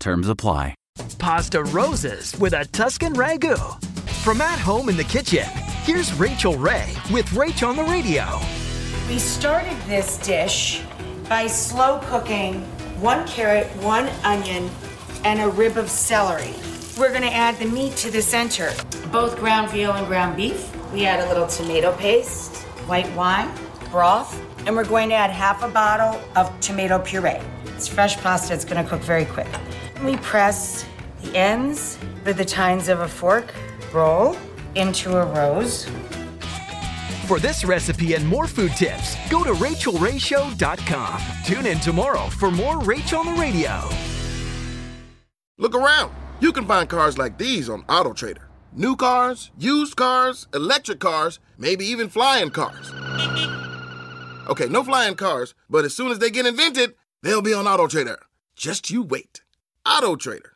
Terms apply. Pasta roses with a Tuscan ragu. From at home in the kitchen, here's Rachael Ray with Rach on the radio. We started this dish by slow cooking one carrot, one onion, and a rib of celery. We're gonna add the meat to the center, both ground veal and ground beef. We add a little tomato paste, white wine, broth, and we're going to add half a bottle of tomato puree. It's fresh pasta, it's gonna cook very quick. We press the ends with the tines of a fork, roll into a rose. For this recipe and more food tips, go to rachaelrayshow.com. Tune in tomorrow for more Rach on the radio. Look around. You can find cars like these on AutoTrader. New cars, used cars, electric cars, maybe even flying cars. Okay, no flying cars, but as soon as they get invented, they'll be on AutoTrader. Just you wait. AutoTrader.